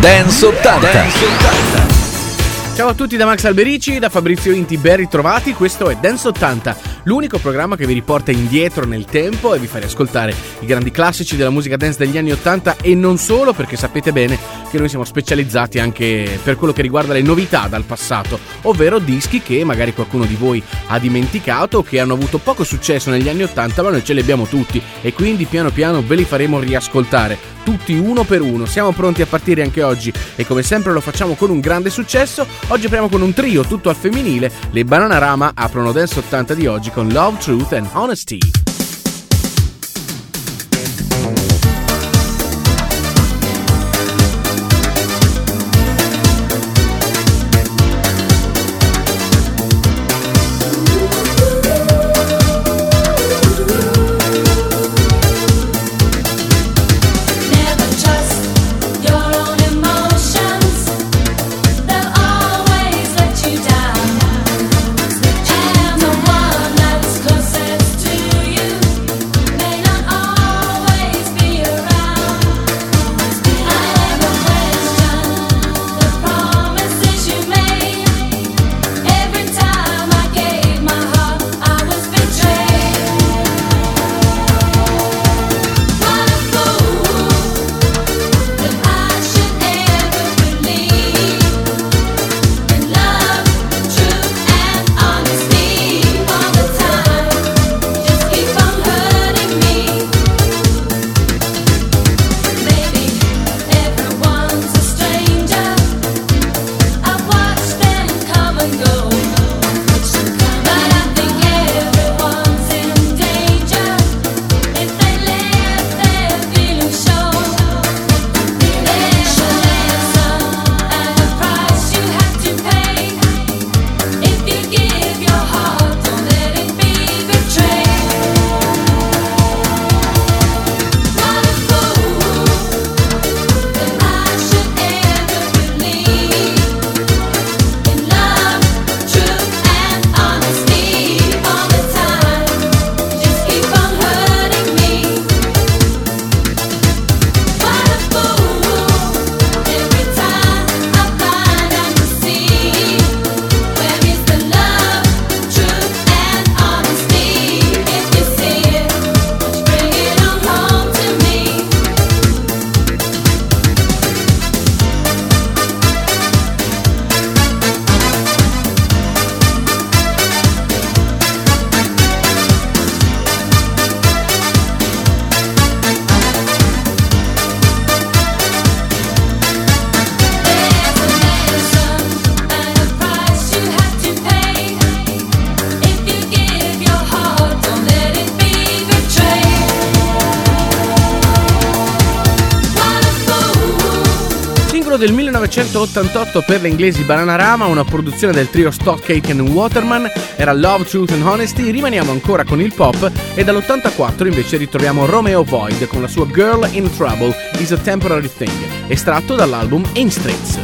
Dance 80. Dance 80. Ciao a tutti da Max Alberici, da Fabrizio Inti, ben ritrovati, questo è Dance 80, l'unico programma che vi riporta indietro nel tempo e vi fa riascoltare i grandi classici della musica dance degli anni 80 e non solo perché sapete bene che noi siamo specializzati anche per quello che riguarda le novità dal passato, ovvero dischi che magari qualcuno di voi ha dimenticato o che hanno avuto poco successo negli anni 80 ma noi ce li abbiamo tutti e quindi piano piano ve li faremo riascoltare tutti uno per uno. Siamo pronti a partire anche oggi e come sempre lo facciamo con un grande successo. Oggi apriamo con un trio tutto al femminile. Le Bananarama aprono Dance 80 di oggi con Love, Truth and Honesty. 1988 per le inglesi Bananarama, una produzione del trio Stockcake and Waterman, era Love, Truth and Honesty, rimaniamo ancora con il pop e dall'84 invece ritroviamo Romeo Void con la sua Girl in Trouble is a Temporary Thing, estratto dall'album In Streets.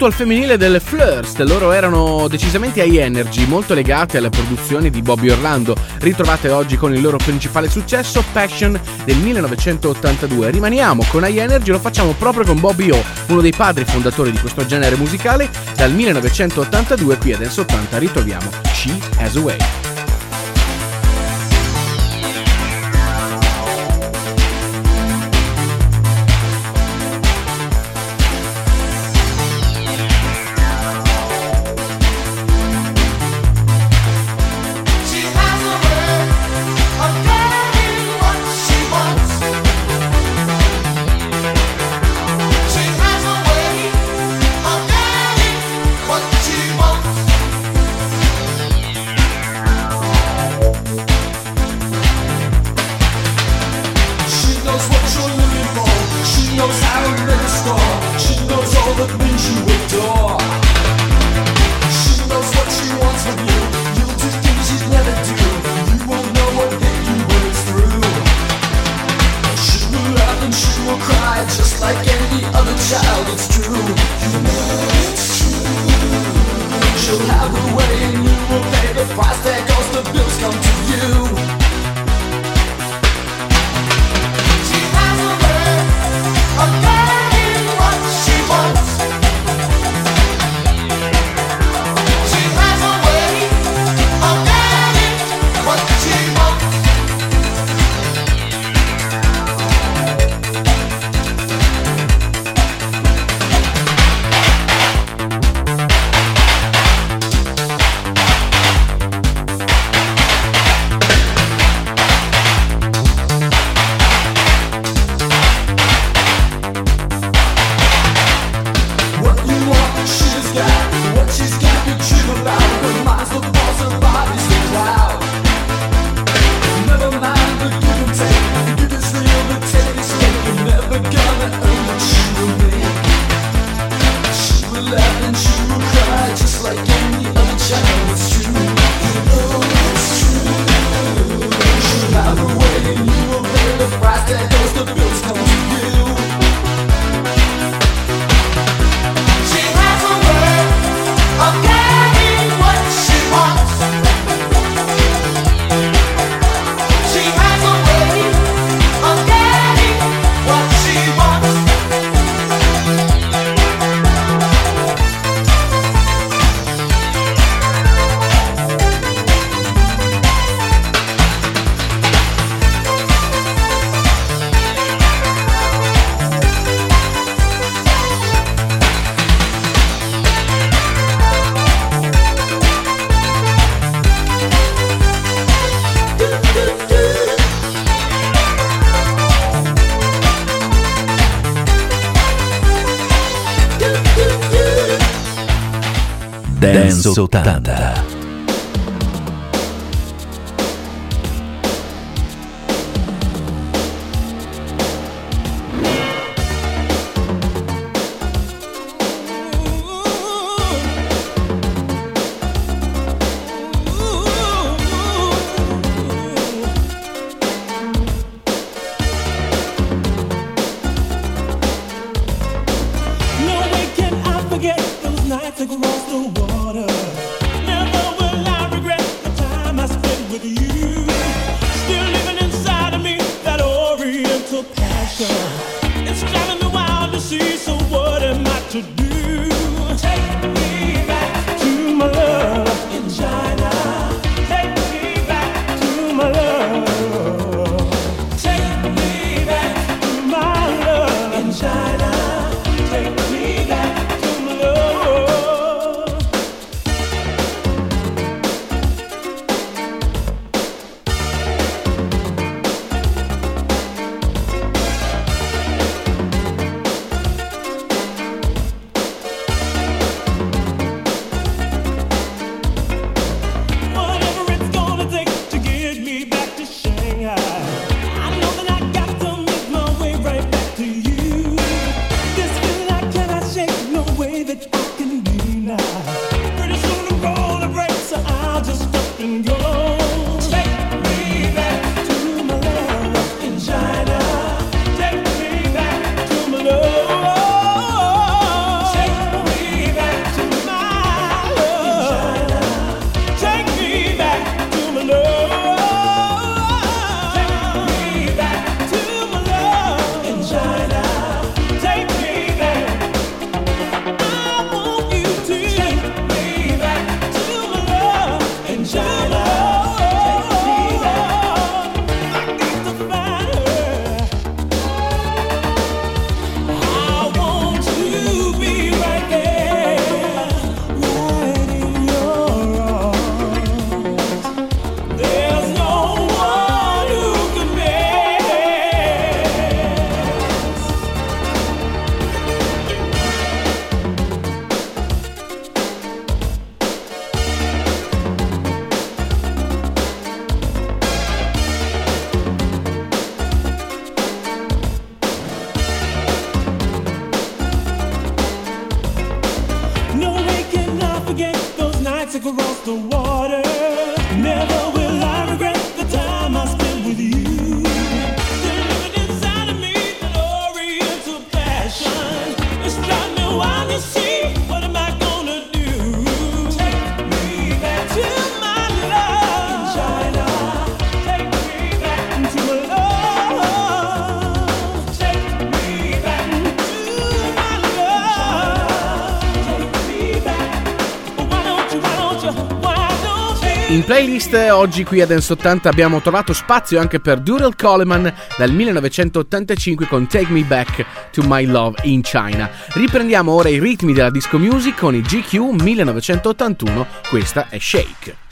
Tutto al femminile delle Flirst, loro erano decisamente high energy, molto legate alle produzioni di Bobby Orlando, ritrovate oggi con il loro principale successo Passion del 1982. Rimaniamo con high energy, lo facciamo proprio con Bobby O, uno dei padri fondatori di questo genere musicale, dal 1982 qui a Dance 80 ritroviamo She Has a Way. she Dance 80. In playlist oggi qui a Dance 80 abbiamo trovato spazio anche per Dural Coleman dal 1985 con Take Me Back to My Love in China. Riprendiamo ora i ritmi della disco music con i GQ 1981, questa è Shake.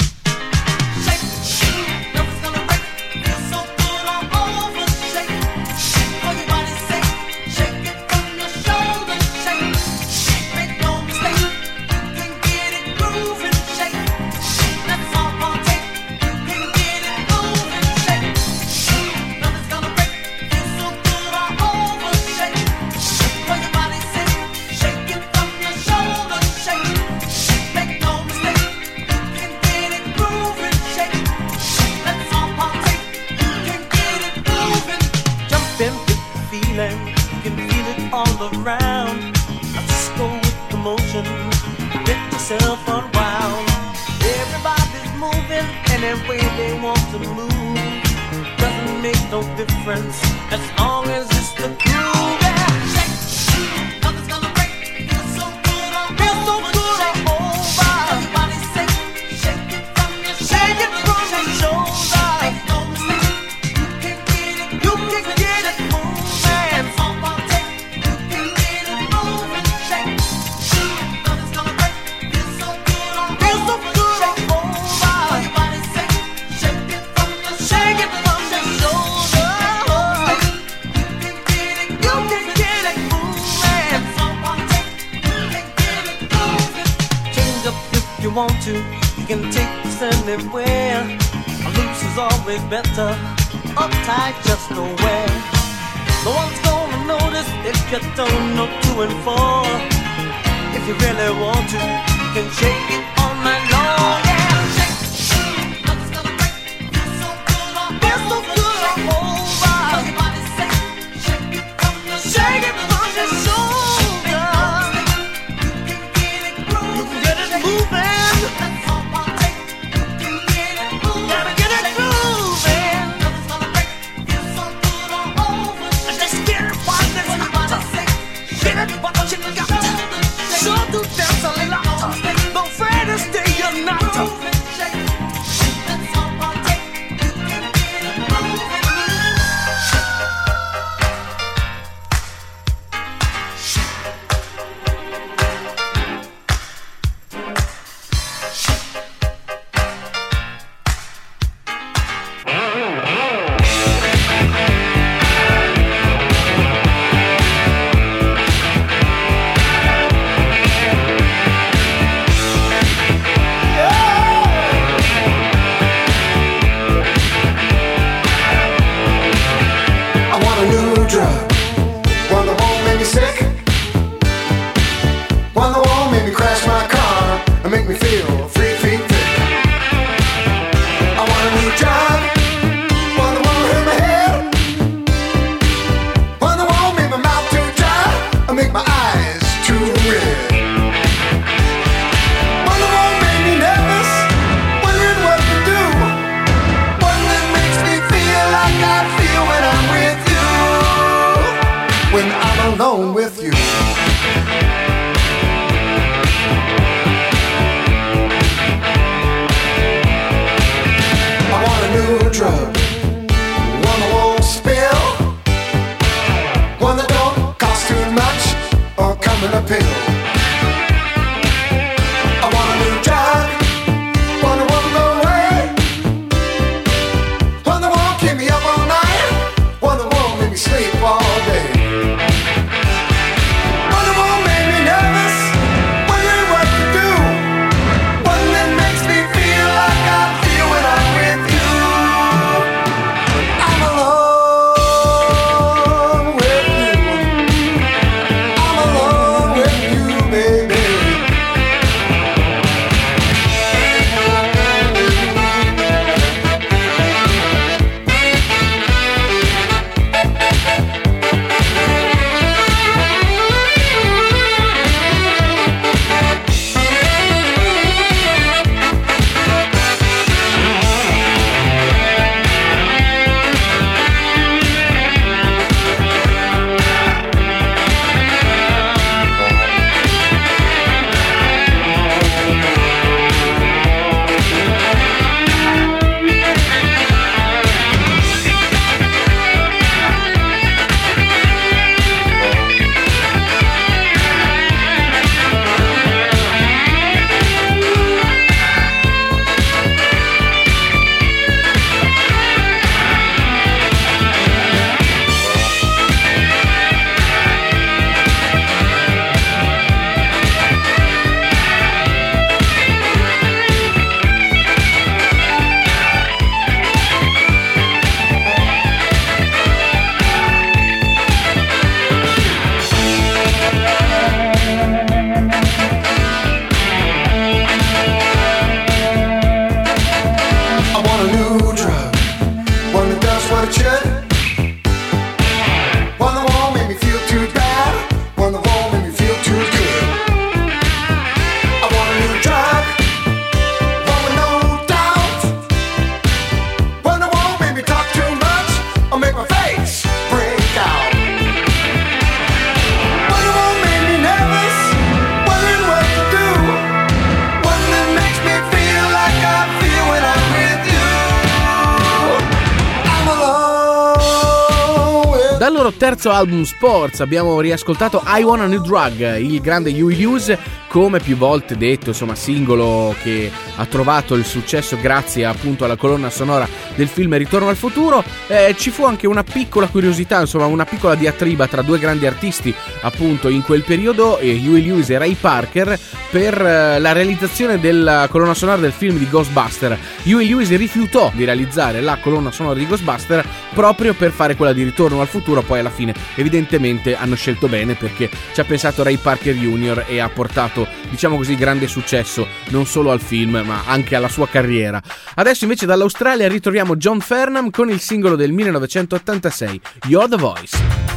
Terzo album Sports. Abbiamo riascoltato I Want a New Drug, il grande Huey Lewis, come più volte detto, insomma, singolo che ha trovato il successo grazie appunto alla colonna sonora del film Ritorno al futuro. Eh, ci fu anche una piccola curiosità, insomma, una piccola diatriba tra due grandi artisti appunto in quel periodo, eh, Huey Lewis e Ray Parker, per eh, la realizzazione della colonna sonora del film di Ghostbuster. Huey Lewis rifiutò di realizzare la colonna sonora di Ghostbuster proprio per fare quella di Ritorno al futuro, poi alla fine evidentemente hanno scelto bene perché ci ha pensato Ray Parker Jr. e ha portato, diciamo così, grande successo non solo al film ma anche alla sua carriera. Adesso invece dall'Australia ritroviamo John Fernam con il singolo del 1986, You're the Voice.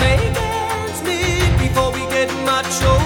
make ends meet before we get much older.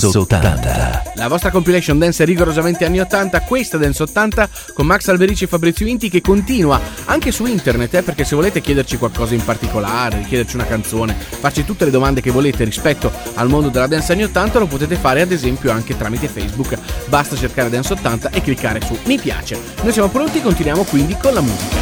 Dance 80. La vostra compilation dance è rigorosamente anni 80, questa Dance 80 con Max Alberici e Fabrizio Inti che continua anche su internet, eh, perché se volete chiederci qualcosa in particolare, chiederci una canzone, farci tutte le domande che volete rispetto al mondo della dance anni 80, lo potete fare ad esempio anche tramite Facebook. Basta cercare Dance 80 e cliccare su mi piace. Noi siamo pronti, continuiamo quindi con la musica.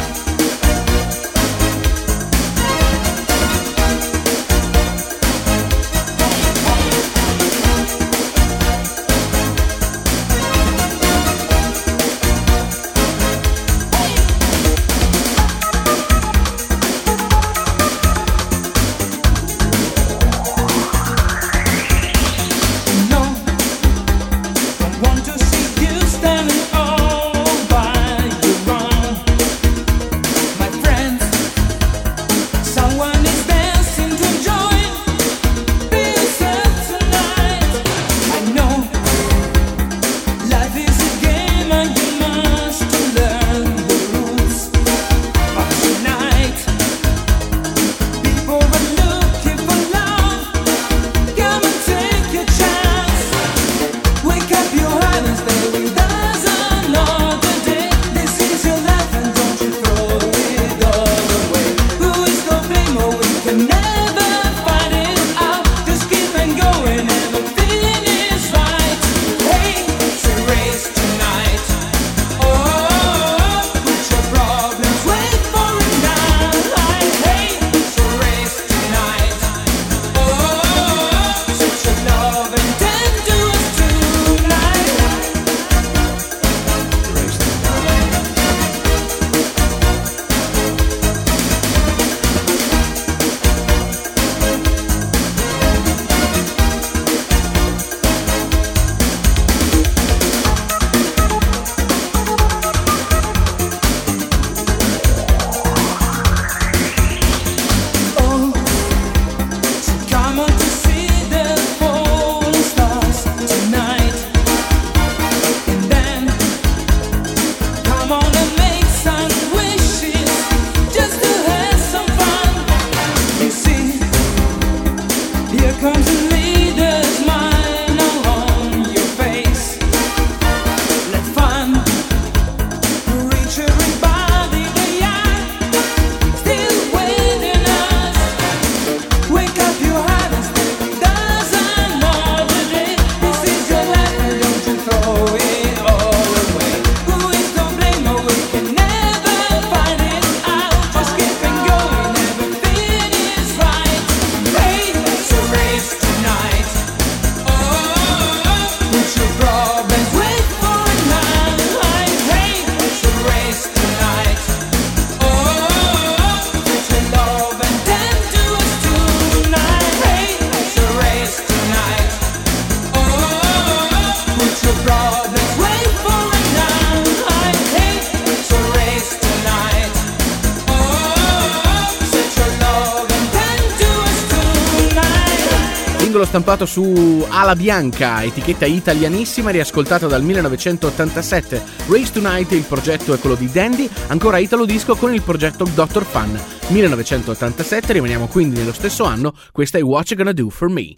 Stampato su Ala Bianca, etichetta italianissima riascoltata dal 1987. Race Tonight, il progetto è quello di Dandy, ancora Italo Disco con il progetto Dr. Fun. 1987, rimaniamo quindi nello stesso anno, questa è What You gonna do for me?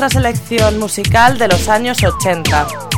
nuestra selección musical de los años 80.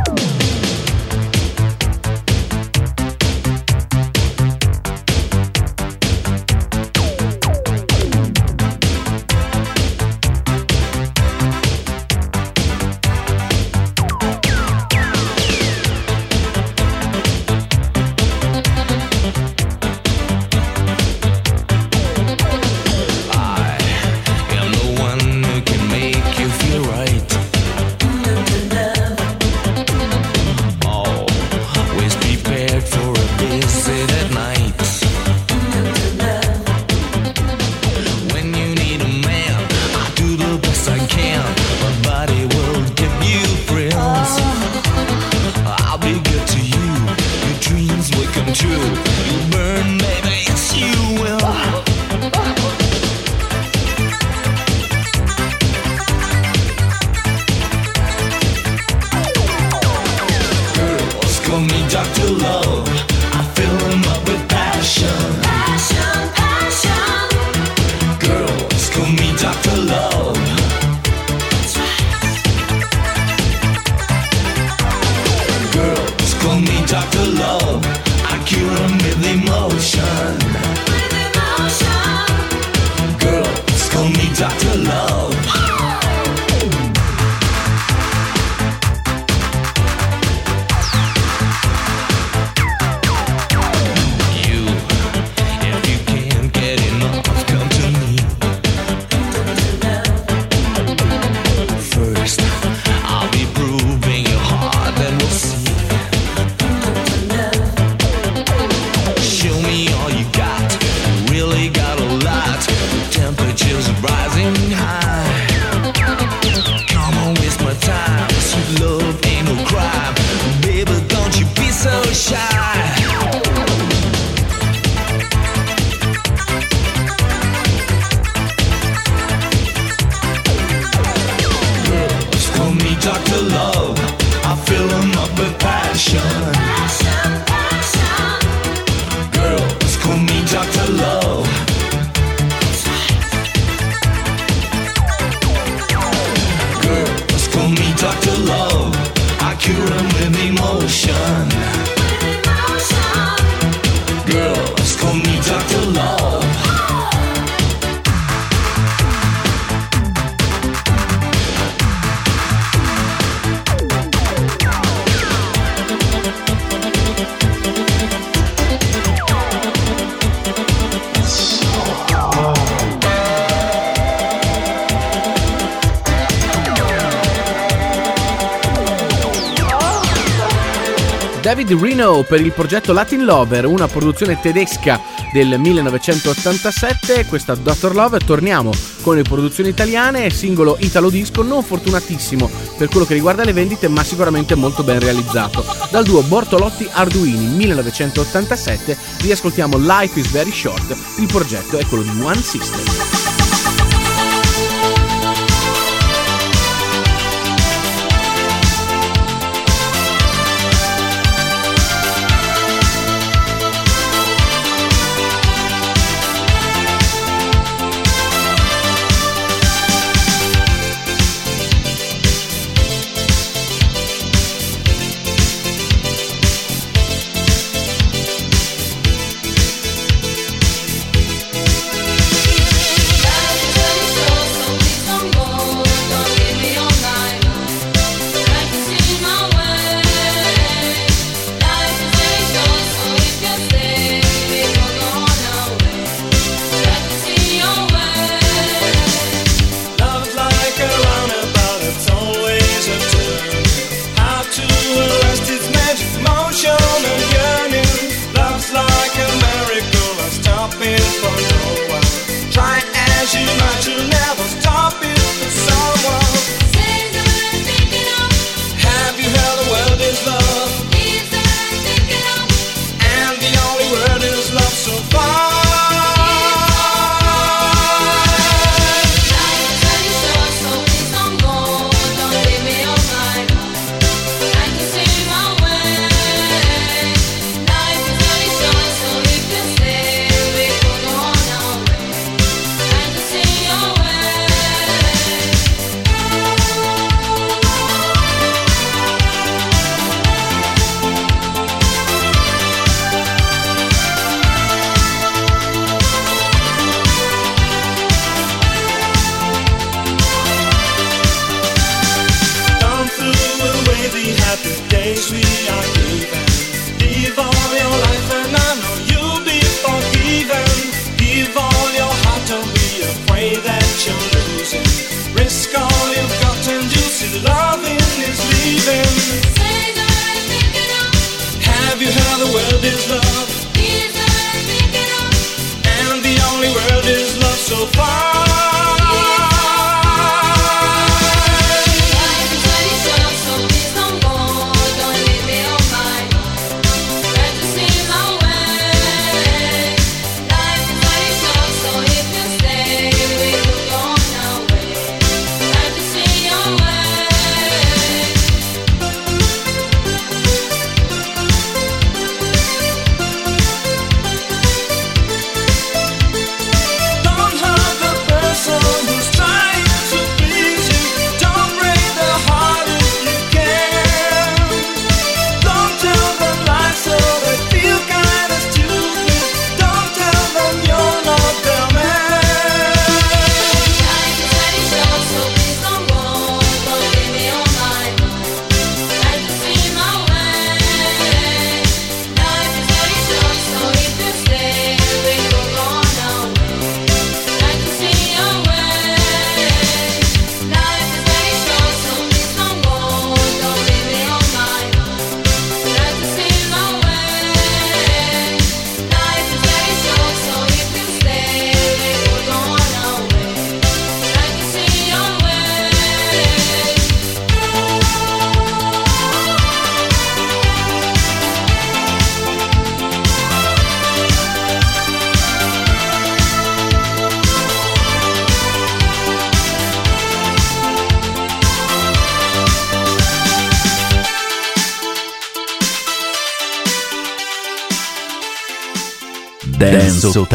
David Reno per il progetto Latin Lover, una produzione tedesca del 1987. Questa Dr. Love torniamo con le produzioni italiane, singolo Italo Disco non fortunatissimo per quello che riguarda le vendite, ma sicuramente molto ben realizzato. Dal duo Bortolotti Arduini 1987 riascoltiamo Life is Very Short, il progetto è quello di One System. the world is love. And the only world is love so far. seu.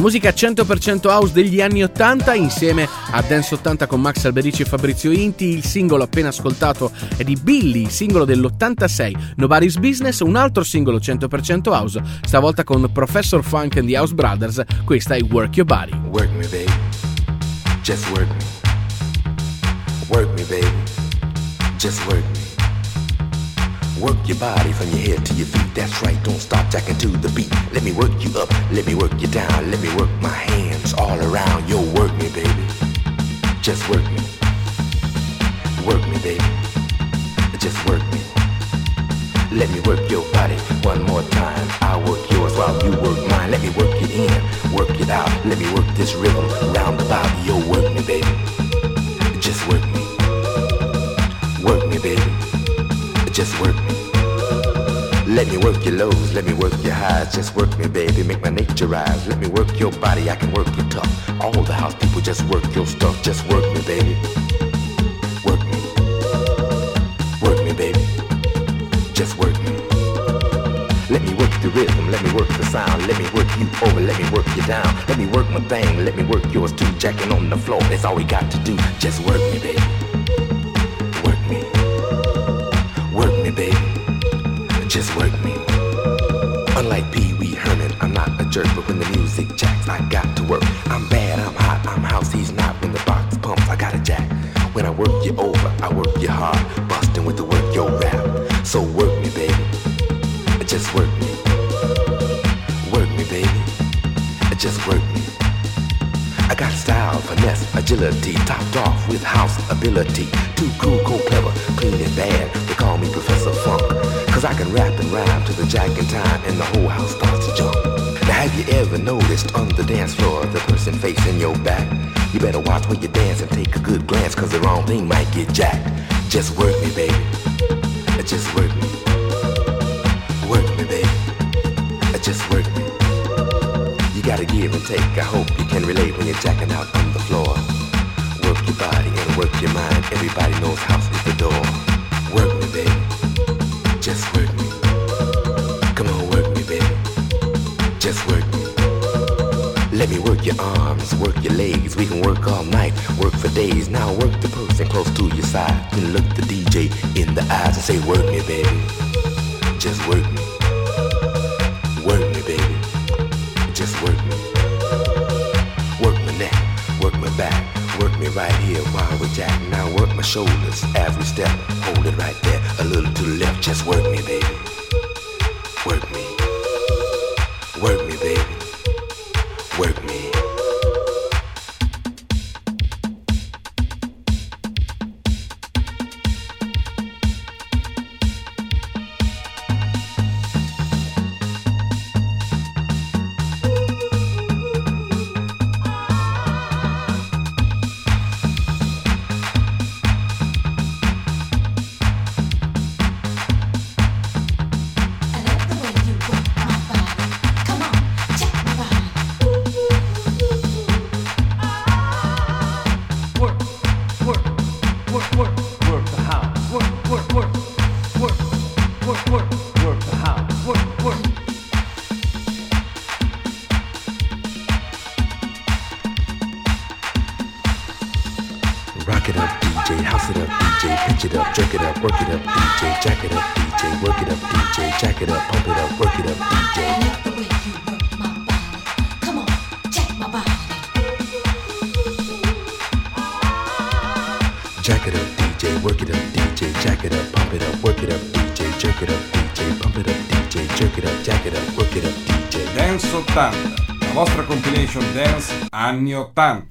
Musica 100% house degli anni 80 insieme a Dance 80 con Max Alberici e Fabrizio Inti. Il singolo appena ascoltato è di Billy, singolo dell'86, Nobody's Business, un altro singolo 100% house, stavolta con Professor Funk and the House Brothers. Questa è Work Your Body. Work me, baby. Just work me. Work me, baby. Just work me. Work your body from your head to your feet. That's right, don't stop jacking to the beat. Let me work you up, let me work you down. Let me work my hands all around. Yo, work me, baby. Just work me. Work me, baby. Just work me. Let me work your body one more time. I'll work yours while you work mine. Let me work it in, work it out. Let me work this rhythm round about. Yo, work me, baby. Just work me. Let me work your lows, let me work your highs. Just work me, baby, make my nature rise. Let me work your body, I can work you tough. All the house people just work your stuff. Just work me, baby. Work me. Work me, baby. Just work me. Let me work the rhythm, let me work the sound, let me work you over, let me work you down. Let me work my thing, let me work yours too. Jacking on the floor, that's all we got to do. Just work me, baby. Just work me. Unlike Pee Wee Herman, I'm not a jerk, but when the music jacks, I got to work. I'm bad, I'm hot, I'm house, he's not. When the box pumps, I got a jack. When I work you over, I work you hard, busting with the work yo rap. So work me, baby. Just work me. Work me, baby. Just work me. I got style, finesse, agility, topped off with house ability. Too cool, cold, clever, clean and bad. They call me Professor Funk. Cause I can rap and rhyme to the jack time and the whole house starts to jump. Now have you ever noticed on the dance floor the person facing your back? You better watch when you dance and take a good glance cause the wrong thing might get jacked. Just work me, baby. Just work me. Work me, baby. Just work me. You gotta give and take. I hope you can relate when you're jacking out on the floor. Work your body and work your mind. Everybody knows house is the door. Work me, baby. Work your arms, work your legs. We can work all night, work for days. Now work the person close to your side. Then look the DJ in the eyes and say, Work me, baby. Just work me. Work me, baby. Just work me. Work my neck, work my back, work me right here while we're jack. Now work my shoulders we step. Hold it right there, a little to the left. Just work me, baby. Anni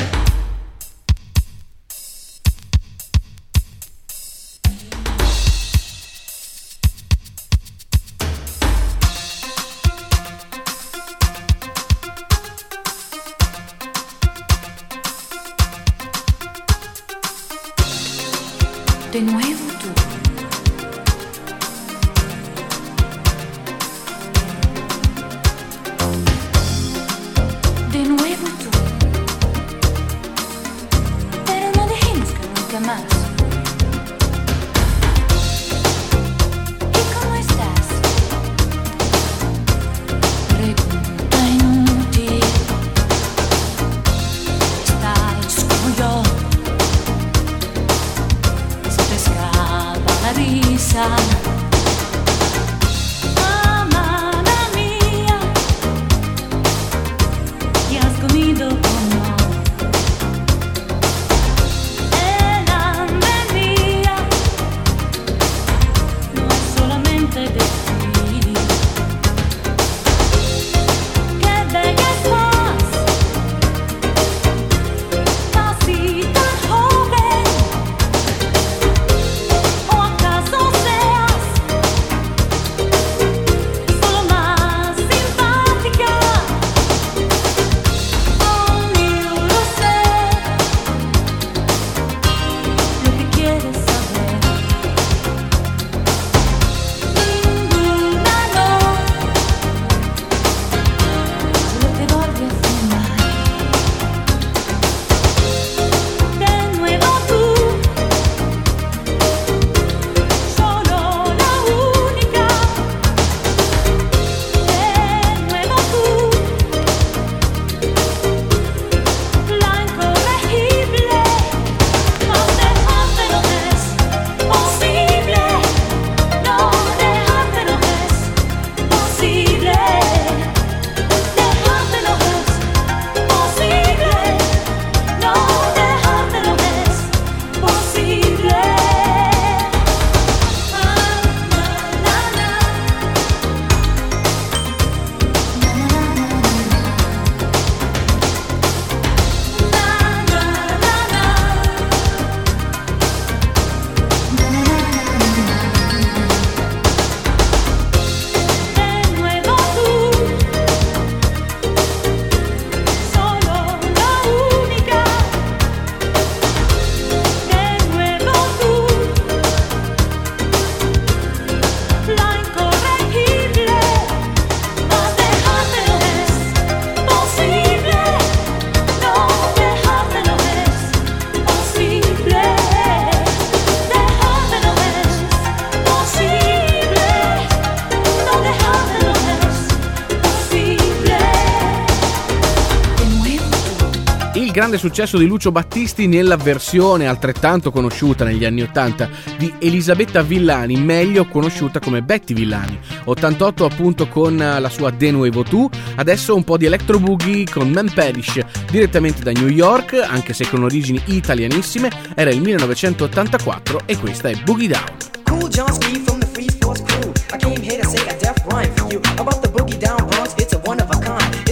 grande successo di Lucio Battisti nella versione altrettanto conosciuta negli anni 80 di Elisabetta Villani, meglio conosciuta come Betty Villani. 88 appunto con la sua De Nuevo Tu, adesso un po' di Electro Boogie con Man Parish direttamente da New York, anche se con origini italianissime, era il 1984 e questa è Boogie Down. Cool John Steve from the Free Sports Crew. I came here to say a deaf rhyme for you about the Boogie Down Bronx, it's a one of a kind.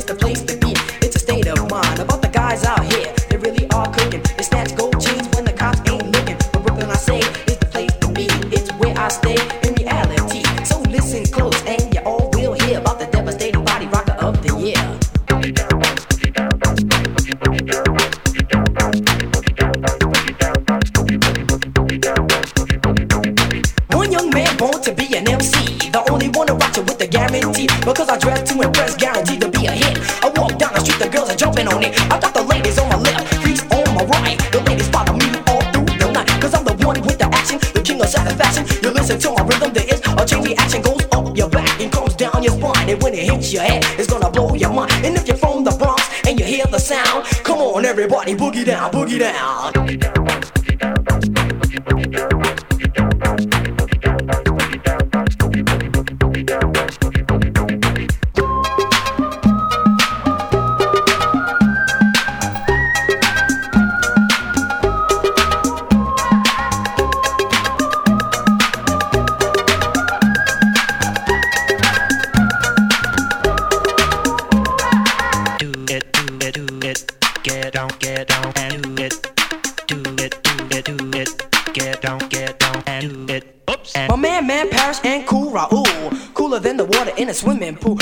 Everybody boogie down, boogie down.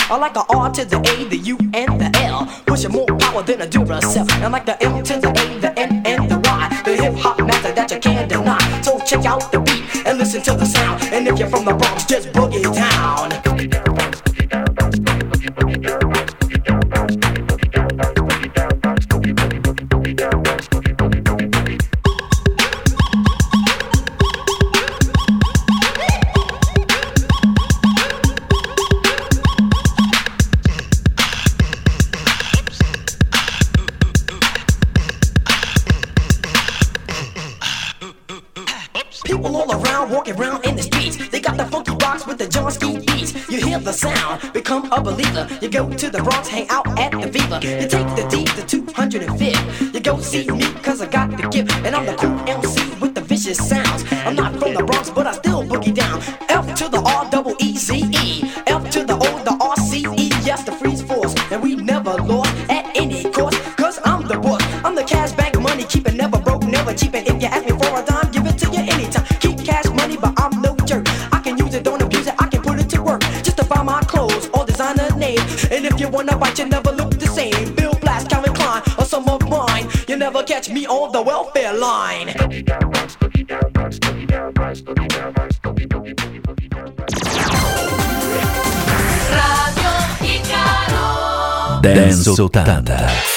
I like a R to the A, the U, and the L. Pushing more power than a Duracell. And like the M to the A, the N, and the Y. The hip hop master that you can't deny. So check out the beat and listen to the sound. And if you're from the Bronx, just. when I bite, you never look the same. Bill Blast, Calvin Klein, or some of mine. You never catch me on the welfare line. Radio Icaro Dance 80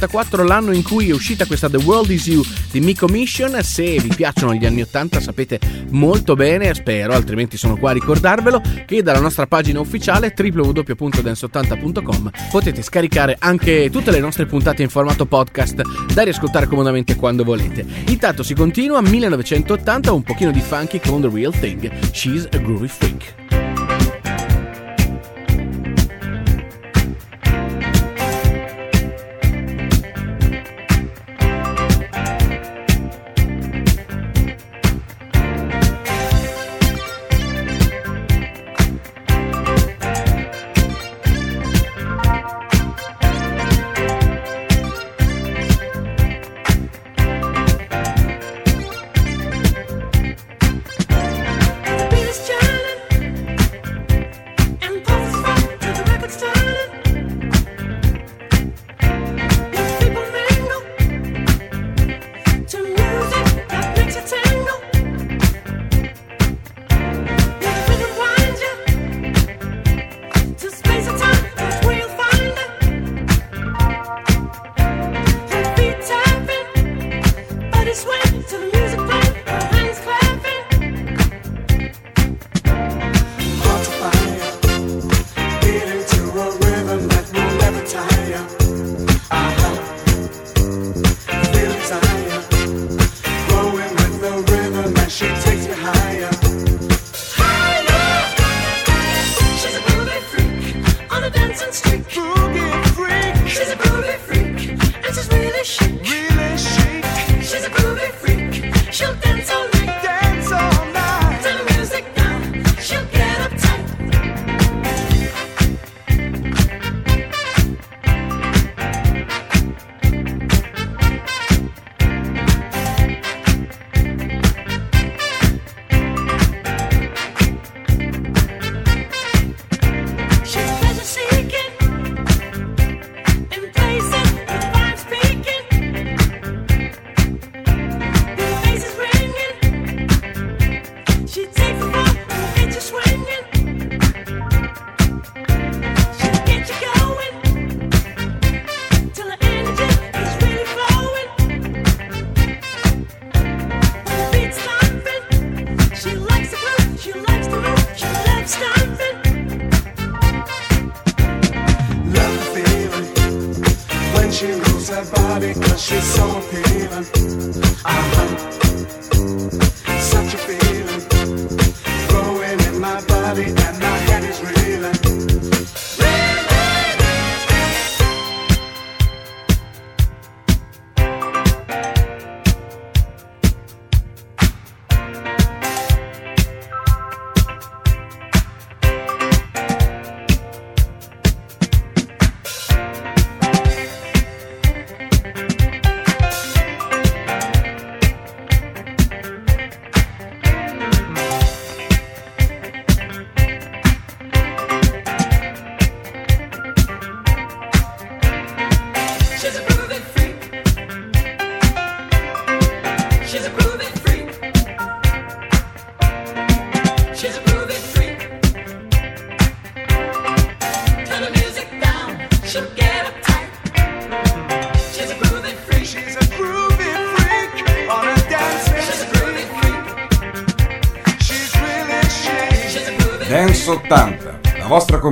1984, l'anno in cui è uscita questa The World Is You di Miko Mission. Se vi piacciono gli anni 80 sapete molto bene, spero, altrimenti sono qua a ricordarvelo, che dalla nostra pagina ufficiale www.dance80.com potete scaricare anche tutte le nostre puntate in formato podcast da riascoltare comodamente quando volete. Intanto si continua, 1980, un pochino di funky con The Real Thing, She's a Groovy Freak.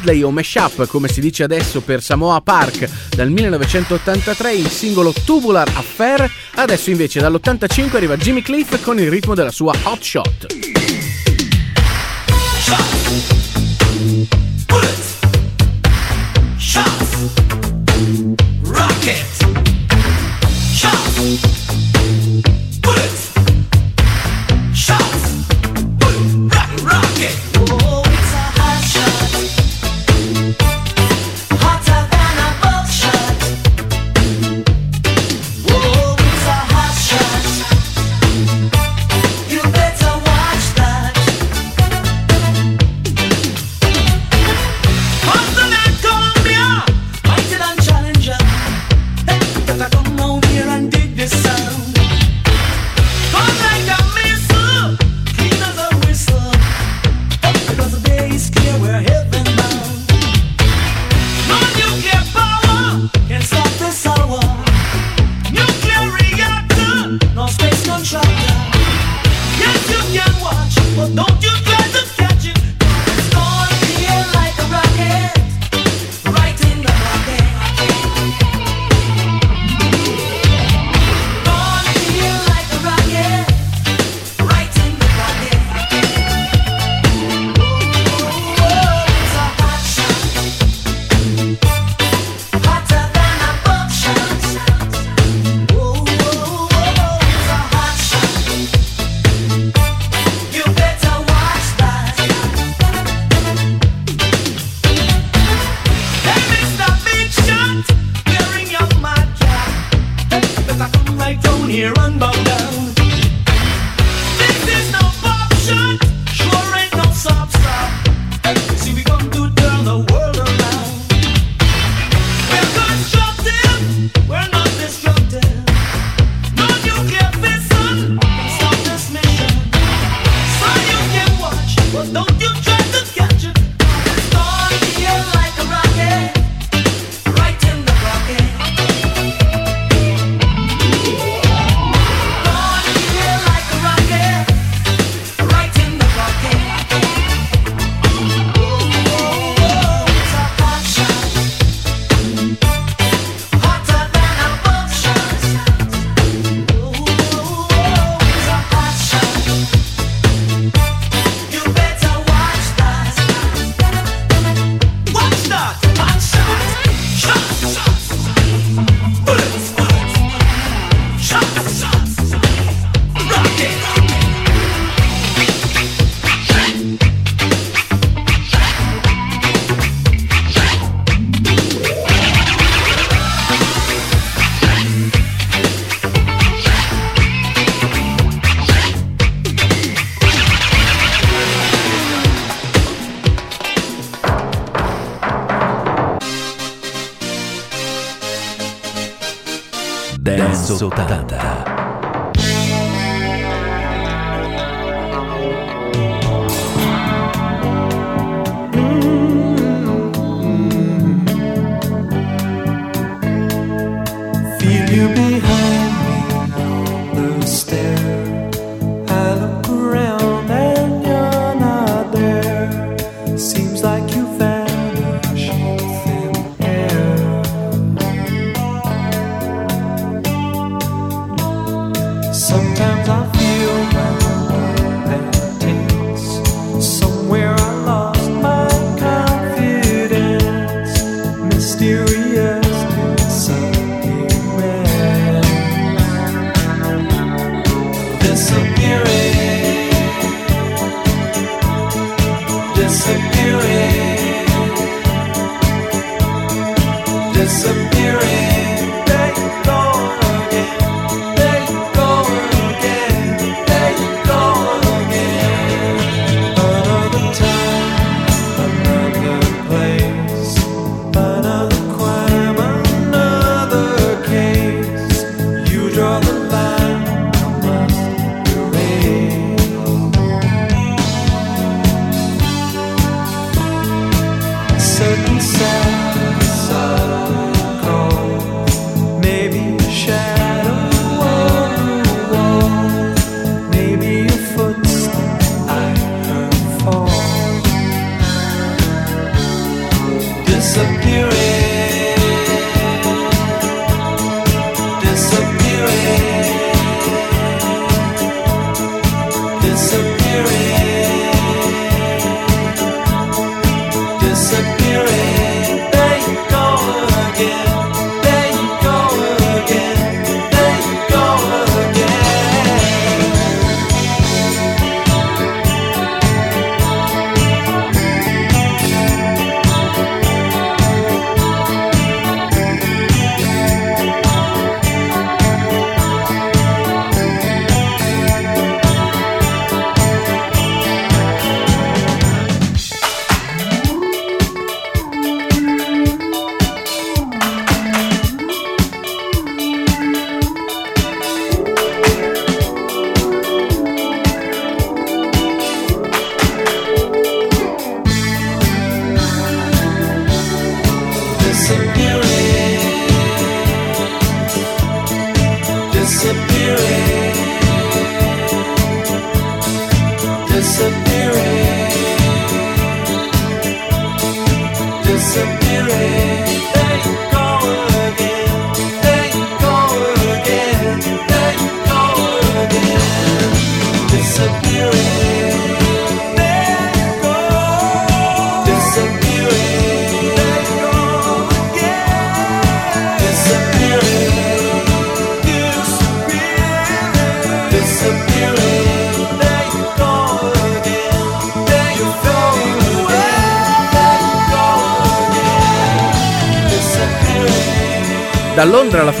medley o mashup, come si dice adesso per Samoa Park, dal 1983 il singolo Tubular Affair, adesso invece dall'85 arriva Jimmy Cliff con il ritmo della sua Hot Shot. Shot.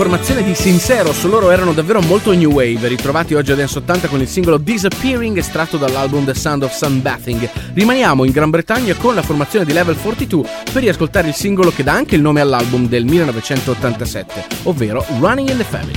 formazione di Sincero, su loro erano davvero molto new wave, ritrovati oggi a Dance 80 con il singolo Disappearing estratto dall'album The Sound of Sunbathing. Rimaniamo in Gran Bretagna con la formazione di Level 42 per riascoltare il singolo che dà anche il nome all'album del 1987, ovvero Running in the Family.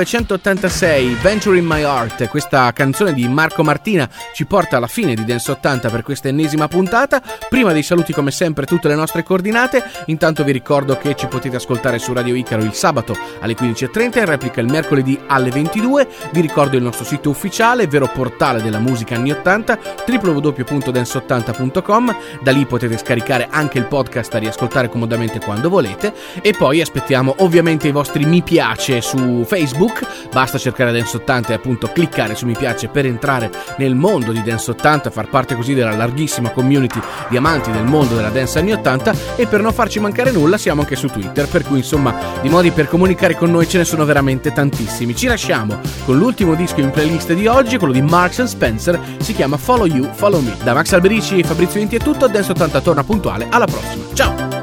1986 Venture in My Heart, questa canzone di Marco Martina ci porta alla fine di Dance 80 per questa ennesima puntata. Prima dei saluti come sempre tutte le nostre coordinate, intanto vi ricordo che ci potete ascoltare su Radio Icaro il sabato alle 15.30 e replica il mercoledì alle 22. Vi ricordo il nostro sito ufficiale, vero portale della musica anni 80, www.dance80.com. Da lì potete scaricare anche il podcast a riascoltare comodamente quando volete e poi aspettiamo ovviamente i vostri mi piace su Facebook, basta cercare Dance 80 e appunto cliccare su mi piace per entrare nel mondo di Dance 80, far parte così della larghissima community di amanti del mondo della dance anni 80 e per non farci mancare nulla siamo anche su Twitter, per cui insomma di modi per comunicare con noi ce ne sono veramente tantissimi. Ci lasciamo con l'ultimo disco in playlist di oggi, quello di Marks Spencer, si chiama Follow You, Follow Me. Da Max Alberici e Fabrizio Inti è tutto, Dance 80 torna puntuale, alla prossima. Ciao!